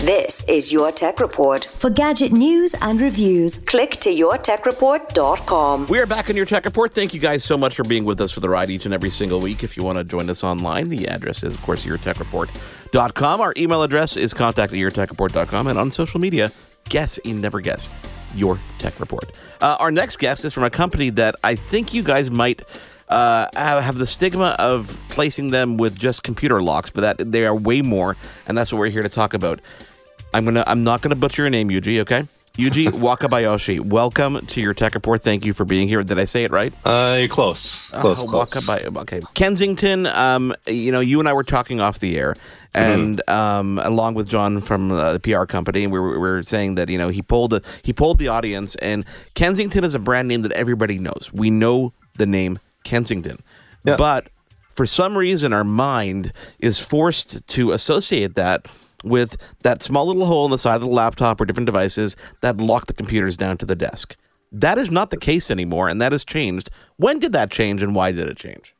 This is Your Tech Report. For gadget news and reviews, click to yourtechreport.com. We are back on your tech report. Thank you guys so much for being with us for the ride each and every single week. If you want to join us online, the address is, of course, yourtechreport.com. Our email address is contact at yourtechreport.com. And on social media, guess you never guess your tech report. Uh, our next guest is from a company that I think you guys might uh, have the stigma of placing them with just computer locks, but that they are way more, and that's what we're here to talk about. I'm gonna. I'm not gonna butcher your name, Yuji. Okay. Yuji Wakabayashi, welcome to your tech report. Thank you for being here. Did I say it right? Uh, you're close. Close. Uh, close. Wakabay- okay. Kensington, um, you know, you and I were talking off the air, and Mm-hmm. um, along with John from uh, the PR company, and we were, we were saying that you know he pulled a, he pulled the audience, and Kensington is a brand name that everybody knows. We know the name Kensington, Yeah. but for some reason, our mind is forced to associate that with that small little hole in the side of the laptop or different devices that lock the computers down to the desk. That is not the case anymore, and that has changed. When did that change, and why did it change?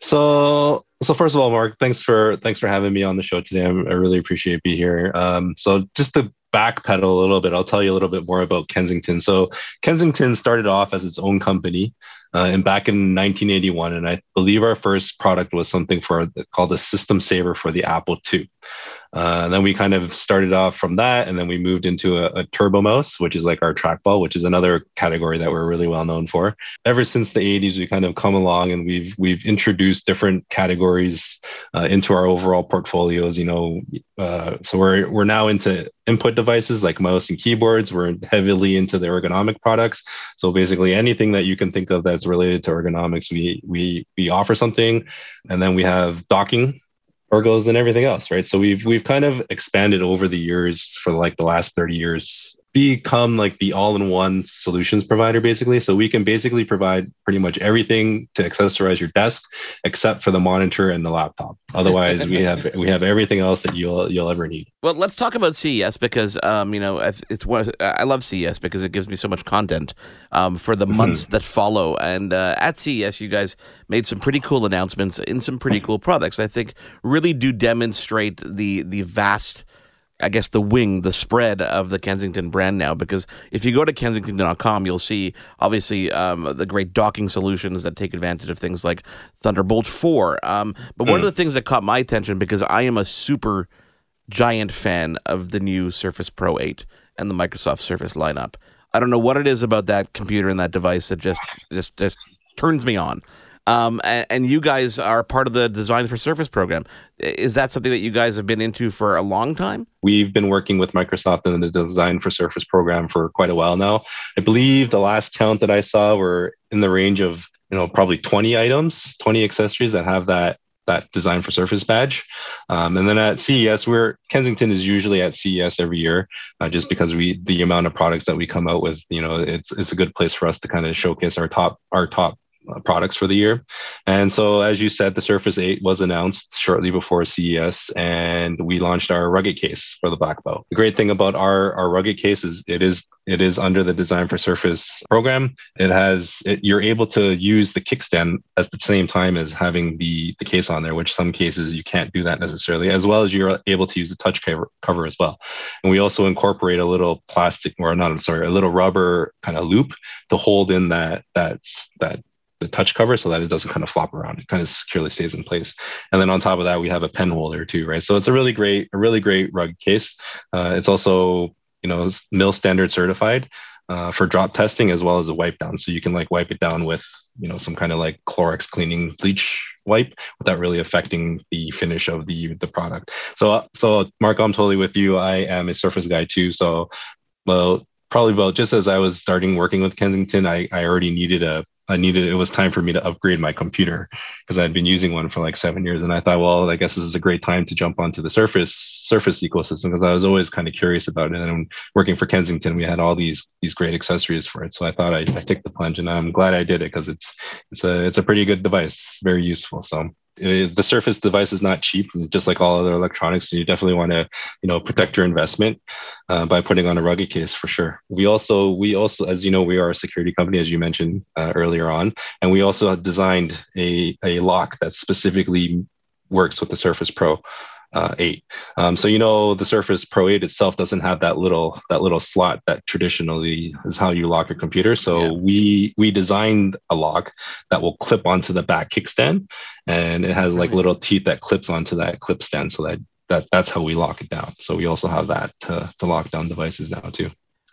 So, so first of all, Mark, thanks for thanks for having me on the show today. I'm, really appreciate being here. Um, so, just to backpedal a little bit, I'll tell you a little bit more about Kensington. So, Kensington started off as its own company, uh, and back in 1981, and I believe our first product was something for called the System Saver for the Apple II. Uh, and then we kind of started off from that, and then we moved into a, a Turbo Mouse, which is like our trackball, which is another category that we're really well known for. Ever since the 80s, we kind of come along and we've we've introduced different categories uh, into our overall portfolios. You know, uh, so we're we're now into input devices like mouse and keyboards. We're heavily into the ergonomic products. So basically, anything that you can think of that's related to ergonomics, we we we offer something, and then we have docking ergos and everything else, right? So we've we've kind of expanded over the years for like the last 30 years, become like the all-in-one solutions provider basically. So we can basically provide pretty much everything to accessorize your desk except for the monitor and the laptop. Otherwise, we have we have everything else that you'll you'll ever need. Well, let's talk about CES because um, you know I- it's one. I love CES because it gives me so much content um, for the months that follow. And uh, at CES, you guys made some pretty cool announcements in some pretty cool products. I think really do demonstrate the the vast. I guess the wing, the spread of the Kensington brand now, because if you go to kensington.com, you'll see obviously um, the great docking solutions that take advantage of things like Thunderbolt 4. Um, but one of the things that caught my attention because I am a super giant fan of the new Surface Pro 8 and the Microsoft Surface lineup. I don't know what it is about that computer and that device that just just just turns me on. Um, and, and you guys are part of the Design for Surface program. Is that something that you guys have been into for a long time? We've been working with Microsoft in the Design for Surface program for quite a while now. I believe the last count that I saw were in the range of you know probably 20 items, 20 accessories that have that that Design for Surface badge. Um, and then at CES, we're Kensington is usually at CES every year, uh, just because we the amount of products that we come out with, you know, it's it's a good place for us to kind of showcase our top our top Uh, products for the year. And so, as you said, the Surface 8 was announced shortly before CES, and we launched our rugged case for the Black Belt. The great thing about our, our rugged case is it is it is under the Design for Surface program. It has it, you're able to use the kickstand at the same time as having the the case on there, which some cases you can't do that necessarily, as well as you're able to use the touch cover, cover as well. And we also incorporate a little plastic, or not, sorry, a little rubber kind of loop to hold in that that's that the touch cover so that it doesn't kind of flop around. It kind of securely stays in place. And then on top of that, we have a pen holder too, right? So it's a really great, a really great rug case. Uh, it's also, you know, mill standard certified uh, for drop testing as well as a wipe down. So you can like wipe it down with, you know, some kind of like Clorox cleaning bleach wipe without really affecting the finish of the the product. So, so Mark, I'm totally with you. I am a Surface guy too. So, well, probably about just as I was starting working with Kensington, I, I already needed a I needed it was time for me to upgrade my computer because I'd been using one for like seven years, and I thought, well, I guess this is a great time to jump onto the Surface Surface ecosystem because I was always kind of curious about it. And working for Kensington, we had all these these great accessories for it, so I thought I I take the plunge, and I'm glad I did it because it's it's a it's a pretty good device, very useful. So the Surface device is not cheap, just like all other electronics. And you definitely want to, you know, protect your investment uh, by putting on a rugged case for sure. We also, we also, as you know, we are a security company, as you mentioned uh, earlier on, and we also designed a a lock that specifically works with the Surface Pro. Uh, 8. Um, so you know the Surface Pro 8 itself doesn't have that little that little slot that traditionally is how you lock your computer. So yeah. we we designed a lock that will clip onto the back kickstand, and it has like little teeth that clips onto that clip stand, so that that that's how we lock it down. So we also have that to, to lock down devices now too.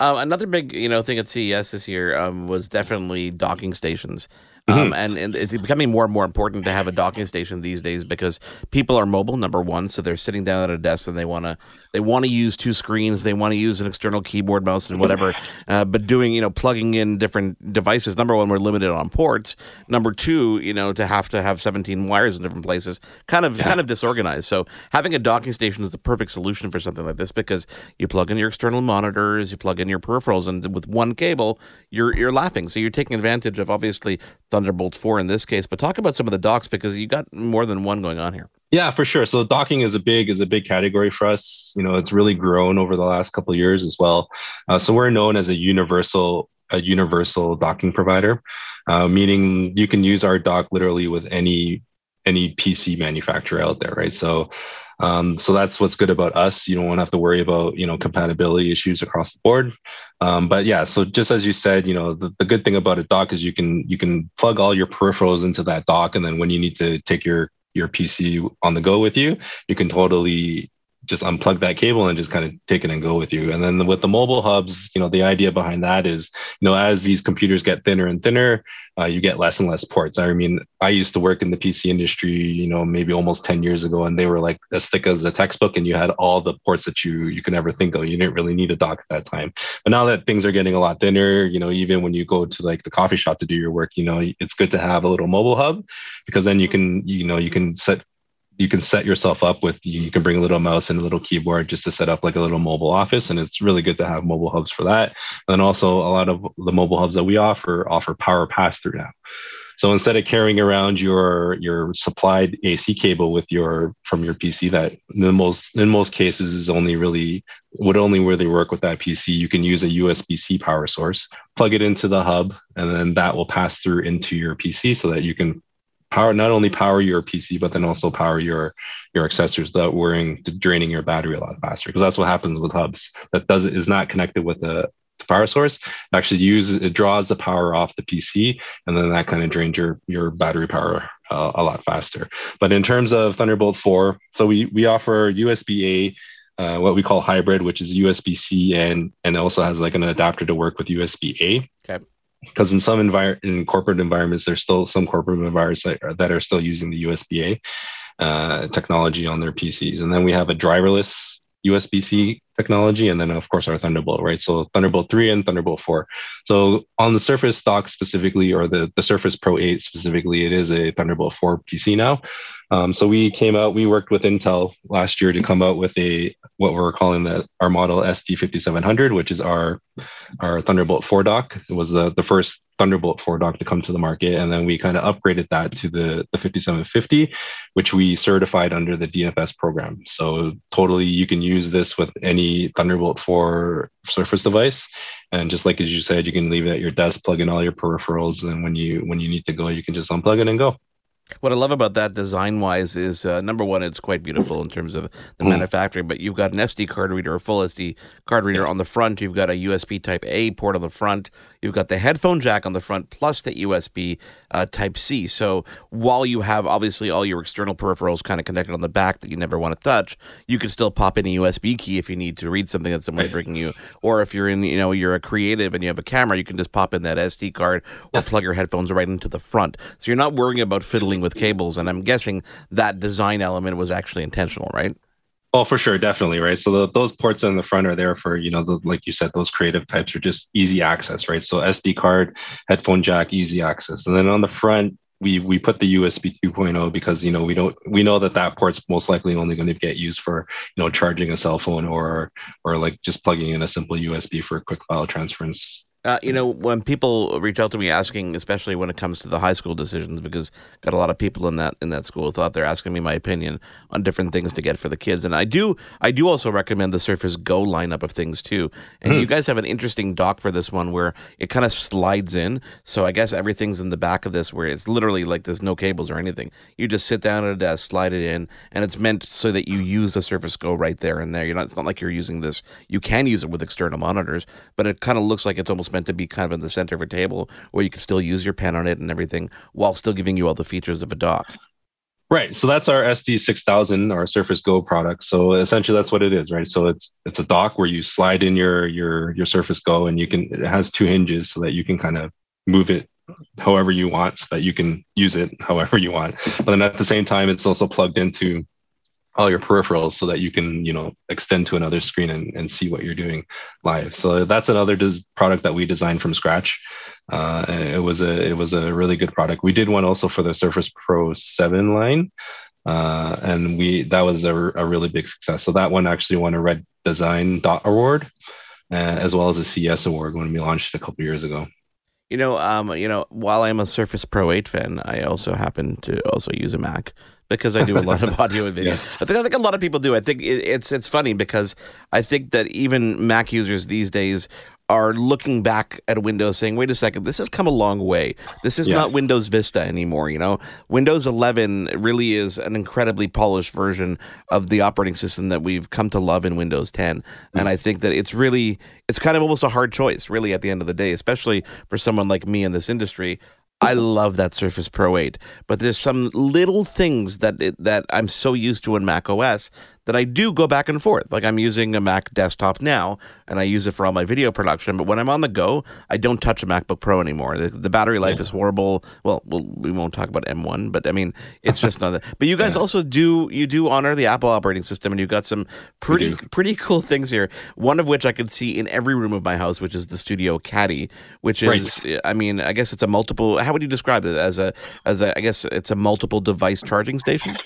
Um, another big, you know, thing at CES this year um, was definitely docking stations. Mm-hmm. Um, and, and, it's becoming more and more important to have a docking station these days because people are mobile. Number one, so they're sitting down at a desk and they want to they want to use two screens. They want to use an external keyboard, mouse, and whatever. Uh, but doing you know plugging in different devices. Number one, we're limited on ports. Number two, you know, to have to have seventeen wires in different places, kind of yeah. kind of disorganized. So having a docking station is the perfect solution for something like this because you plug in your external monitors, you plug in your peripherals, and with one cable, you're you're laughing. So you're taking advantage of obviously Thunderbolt 4 in this case, but talk about some of the docks because you got more than one going on here. Yeah, for sure. So docking is a big is a big category for us. You know, it's really grown over the last couple years as well. Uh, so we're known as a universal a universal docking provider, uh, meaning you can use our dock literally with any any PC manufacturer out there, right? So um, so that's what's good about us. You don't want to have to worry about you know compatibility issues across the board. Um, but yeah, so just as you said, you know the, the good thing about a dock is you can you can plug all your peripherals into that dock, and then when you need to take your your PC on the go with you, you can totally just unplug that cable and just kind of take it and go with you. And then with the mobile hubs, you know, the idea behind that is, you know, as these computers get thinner and thinner, uh, you get less and less ports. I mean, I used to work in the PC industry, you know, maybe almost 10 years ago, and they were like as thick as a textbook, and you had all the ports that you you can ever think of. You didn't really need a dock at that time. But now that things are getting a lot thinner, you know, even when you go to like the coffee shop to do your work, you know, it's good to have a little mobile hub because then you can, you know, you can set you can set yourself up with you can bring a little mouse and a little keyboard just to set up like a little mobile office and it's really good to have mobile hubs for that. And also a lot of the mobile hubs that we offer offer power pass through now. So instead of carrying around your your supplied AC cable with your from your PC that in most in most cases is only really would only really work with that PC, you can use a USB-C power source, plug it into the hub, and then that will pass through into your PC so that you can power not only power your PC, but then also power your your accessories without worrying draining your battery a lot faster. Because that's what happens with hubs that does is not connected with the power source. It actually uses it draws the power off the PC, and then that kind of drains your your battery power uh, a lot faster. But in terms of Thunderbolt 4, so we we offer USB A. Uh, what we call hybrid, which is USB C and and also has like an adapter to work with USB A. Okay because in some environment in corporate environments, there's still some corporate environments that are, that are still using the USB-A uh, technology on their PCs. And then we have a driverless USB-C technology, and then of course our Thunderbolt, right? So Thunderbolt 3 and Thunderbolt 4. So on the Surface stock specifically, or the, the Surface Pro 8 specifically, it is a Thunderbolt 4 PC now. Um, so we came out, we worked with Intel last year to come out with a what we're calling the our model SD5700, which is our our Thunderbolt 4 dock. It was the, the first Thunderbolt 4 dock to come to the market, and then we kind of upgraded that to the the 5750, which we certified under the DFS program. So totally, you can use this with any Thunderbolt 4 Surface device, and just like as you said, you can leave it at your desk, plug in all your peripherals, and when you when you need to go, you can just unplug it and go. What I love about that design wise is uh, number one, it's quite beautiful in terms of the mm. manufacturing, but you've got an SD card reader, a full SD card reader on the front. You've got a USB Type A port on the front. You've got the headphone jack on the front, plus the USB uh, Type C. So while you have obviously all your external peripherals kind of connected on the back that you never want to touch, you can still pop in a USB key if you need to read something that someone's bringing you. Or if you're in, you know, you're a creative and you have a camera, you can just pop in that SD card or plug your headphones right into the front. So you're not worrying about fiddling with cables. And I'm guessing that design element was actually intentional, right? Oh, for sure, definitely, right. So the, those ports on the front are there for you know, the, like you said, those creative types are just easy access, right? So SD card, headphone jack, easy access, and then on the front we we put the USB 2.0 because you know we don't we know that that port's most likely only going to get used for you know charging a cell phone or or like just plugging in a simple USB for quick file transference Uh, you know, when people reach out to me asking, especially when it comes to the high school decisions, because got a lot of people in that in that school thought they're asking me my opinion on different things to get for the kids, and I do I do also recommend the Surface Go lineup of things too. And mm. you guys have an interesting dock for this one where it kind of slides in, so I guess everything's in the back of this where it's literally like there's no cables or anything. You just sit down at a desk, slide it in, and it's meant so that you use the Surface Go right there and there. You're not. It's not like you're using this. You can use it with external monitors, but it kind of looks like it's almost meant to be kind of in the center of a table where you can still use your pen on it and everything while still giving you all the features of a dock. Right. So that's our SD6000, our Surface Go product. So essentially that's what it is, right? So it's it's a dock where you slide in your your your Surface Go and you can it has two hinges so that you can kind of move it however you want so that you can use it however you want. But then at the same time it's also plugged into all your peripherals so that you can you know extend to another screen and, and see what you're doing live. So that's another des- product that we designed from scratch. Uh, it was a it was a really good product. We did one also for the surface pro 7 line. Uh, and we that was a, a really big success. So that one actually won a red design dot award uh, as well as a CES award when we launched it a couple years ago. You know, um, you know, while I'm a Surface Pro 8 fan, I also happen to also use a Mac because I do a lot of audio and video. yes. I think I think a lot of people do. I think it, it's it's funny because I think that even Mac users these days are looking back at Windows saying, wait a second, this has come a long way. This is yeah. not Windows Vista anymore, you know? Windows 11 really is an incredibly polished version of the operating system that we've come to love in Windows 10. Mm-hmm. And I think that it's really, it's kind of almost a hard choice, really, at the end of the day, especially for someone like me in this industry. I love that Surface Pro 8, but there's some little things that it, that I'm so used to in Mac OS that I do go back and forth. Like I'm using a Mac desktop now, and I use it for all my video production. But when I'm on the go, I don't touch a MacBook Pro anymore. The, the battery life yeah. is horrible. Well, well, we won't talk about M1, but I mean, it's just not. But you guys yeah. also do you do honor the Apple operating system, and you've got some pretty pretty cool things here. One of which I could see in every room of my house, which is the Studio Caddy, which is, right. I mean, I guess it's a multiple. How would you describe it as a as a? I guess it's a multiple device charging station.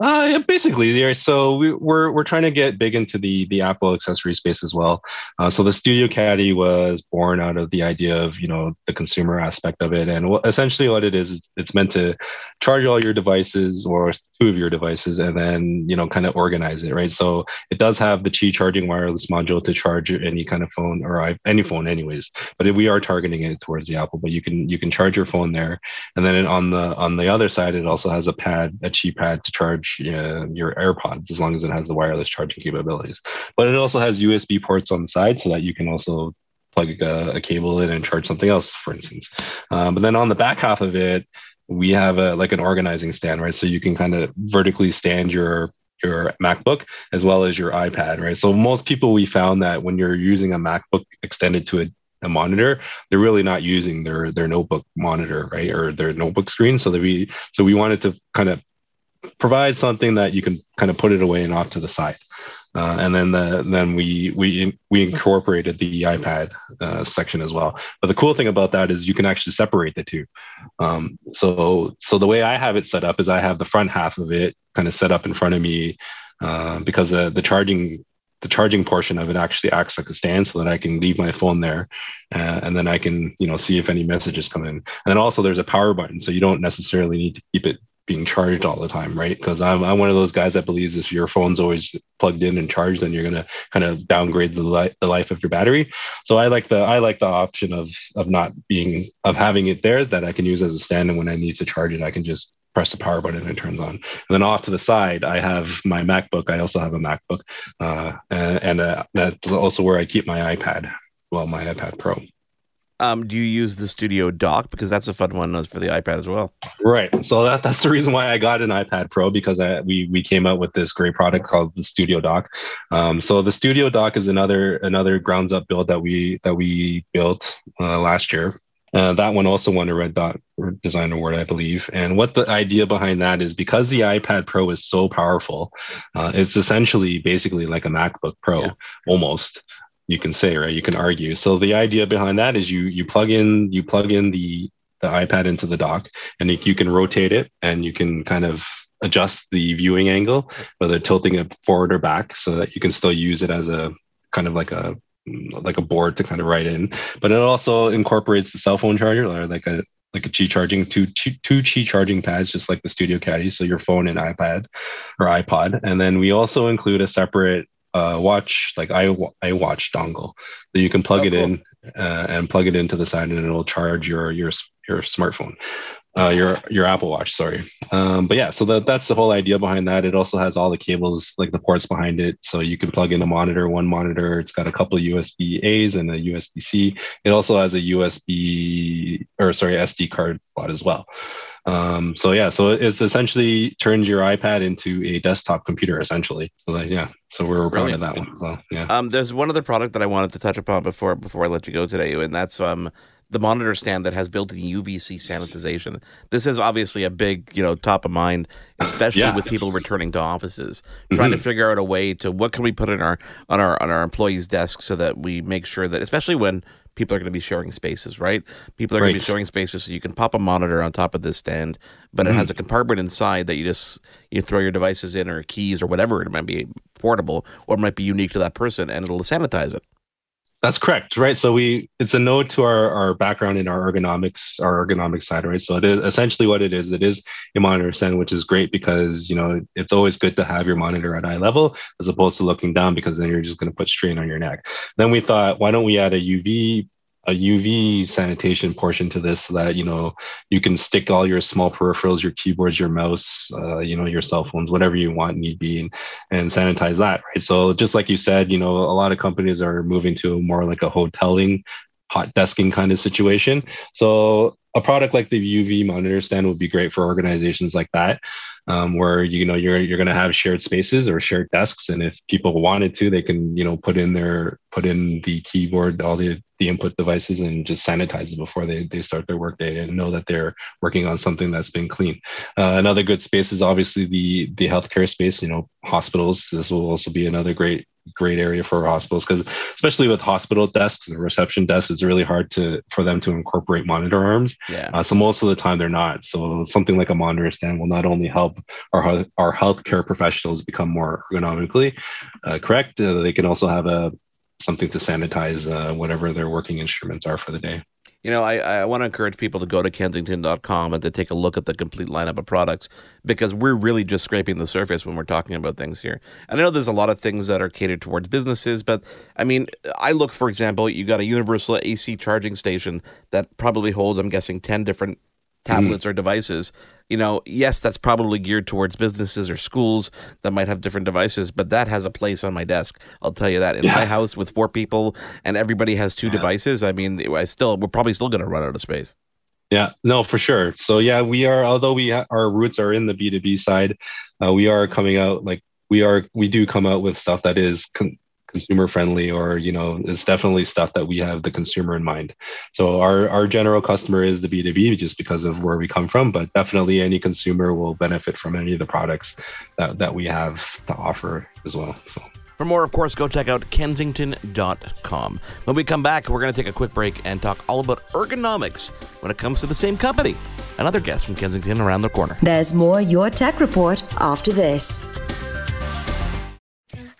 Uh, yeah, basically, yeah. So we, are we're, we're trying to get big into the the Apple accessory space as well. Uh, so the Studio Caddy was born out of the idea of you know the consumer aspect of it, and essentially what it is, is it's meant to charge all your devices or two of your devices, and then you know kind of organize it, right? So it does have the Qi charging wireless module to charge any kind of phone or any phone, anyways. But we are targeting it towards the Apple, but you can you can charge your phone there, and then on the on the other side, it also has a pad, a Qi pad to charge charge uh, your AirPods as long as it has the wireless charging capabilities. But it also has USB ports on the side so that you can also plug a, a cable in and charge something else, for instance. Um, but then on the back half of it, we have a like an organizing stand, right? So you can kind of vertically stand your your MacBook as well as your iPad, right? So most people we found that when you're using a MacBook extended to a, a monitor, they're really not using their their notebook monitor, right, or their notebook screen. So that we so we wanted to kind of provide something that you can kind of put it away and off to the side. Uh, and then the, then we we we incorporated the iPad uh, section as well. But the cool thing about that is you can actually separate the two. Um, so so the way I have it set up is I have the front half of it kind of set up in front of me uh, because the the charging the charging portion of it actually acts like a stand so that I can leave my phone there uh, and then I can you know see if any messages come in. And then also there's a power button so you don't necessarily need to keep it being charged all the time, right? Because I'm, I'm one of those guys that believes if your phone's always plugged in and charged, then you're gonna kind of downgrade the, li- the life of your battery. So I like the I like the option of of not being of having it there that I can use as a stand, and when I need to charge it, I can just press the power button and it turns on. And then off to the side, I have my MacBook. I also have a MacBook, uh, and, and uh, that's also where I keep my iPad. Well, my iPad Pro. Um, do you use the Studio Dock because that's a fun one for the iPad as well? Right. So that, that's the reason why I got an iPad Pro because I, we we came out with this great product called the Studio Dock. Um, so the Studio Dock is another another grounds up build that we that we built uh, last year. Uh, that one also won a Red Dot Design Award, I believe. And what the idea behind that is because the iPad Pro is so powerful, uh, it's essentially basically like a MacBook Pro yeah. almost you can say right? You can argue. So the idea behind that is you you plug in you plug in the the ipad into the dock and you can rotate it and you can kind of adjust the viewing angle whether tilting it forward or back so that you can still use it as a kind of like a like a board to kind of write in, but it also incorporates the cell phone charger or like a like a Qi charging two, two two Qi charging pads, just like the Studio Caddy, so your phone and iPad or iPod, and then we also include a separate uh, watch like i i watch dongle that you can plug oh, it cool. in uh, and plug it into the side and it'll charge your your your smartphone uh, your your Apple Watch, sorry. Um, but yeah, so that, that's the whole idea behind that. It also has all the cables, like the ports behind it, so you can plug in a monitor, one monitor. It's got a couple USB A's and a USB C. It also has a USB or sorry SD card slot as well. Um, so yeah, so it's essentially turns your iPad into a desktop computer essentially. So that, yeah, so we're proud of that one. So yeah. Um, there's one other product that I wanted to touch upon before before I let you go today, and that's um the monitor stand that has built-in UVC sanitization. This is obviously a big, you know, top of mind, especially yeah. with people returning to offices, mm-hmm. trying to figure out a way to what can we put in our on our on our employees' desks so that we make sure that, especially when people are going to be sharing spaces, right? People are right. going to be sharing spaces, so you can pop a monitor on top of this stand, but mm-hmm. it has a compartment inside that you just you throw your devices in or keys or whatever. It might be portable or it might be unique to that person, and it'll sanitize it. That's correct, right? So we it's a node to our, our background in our ergonomics, our ergonomic side, right? So it is essentially what it is. It is a monitor stand, which is great because you know it's always good to have your monitor at eye level as opposed to looking down because then you're just going to put strain on your neck. Then we thought, why don't we add a UV a UV sanitation portion to this so that you know you can stick all your small peripherals, your keyboards, your mouse, uh, you know, your cell phones, whatever you want need be, and, and sanitize that, right? So just like you said, you know, a lot of companies are moving to more like a hoteling, hot desking kind of situation. So a product like the UV monitor stand would be great for organizations like that um, where you know you're you're going to have shared spaces or shared desks, and if people wanted to, they can you know put in their put in the keyboard, all the the input devices, and just sanitize it before they they start their workday and know that they're working on something that's been clean. Uh, another good space is obviously the the healthcare space. You know, hospitals. This will also be another great great area for hospitals because especially with hospital desks and reception desks it's really hard to for them to incorporate monitor arms. Yeah. Uh, so most of the time they're not. So something like a monitor stand will not only help our our healthcare professionals become more ergonomically uh, correct uh, they can also have a something to sanitize uh, whatever their working instruments are for the day you know, I, I want to encourage people to go to kensington.com and to take a look at the complete lineup of products because we're really just scraping the surface when we're talking about things here. And I know there's a lot of things that are catered towards businesses, but I mean, I look, for example, you got a universal AC charging station that probably holds, I'm guessing, 10 different tablets mm. or devices you know, yes, that's probably geared towards businesses or schools that might have different devices, but that has a place on my desk. I'll tell you that. In yeah. my house with four people and everybody has two yeah. devices, I mean, I still we're probably still going to run out of space. Yeah, no, for sure. So yeah, we are. Although we ha- our roots are in the B two B side, uh, we are coming out like we are. We do come out with stuff that is con- consumer friendly or you know it's definitely stuff that we have the consumer in mind so our our general customer is the b2b just because of where we come from but definitely any consumer will benefit from any of the products that, that we have to offer as well so for more, of course, go check out kensington.com. When we come back, we're going to take a quick break and talk all about ergonomics when it comes to the same company. Another guest from Kensington around the corner. There's more Your Tech Report after this.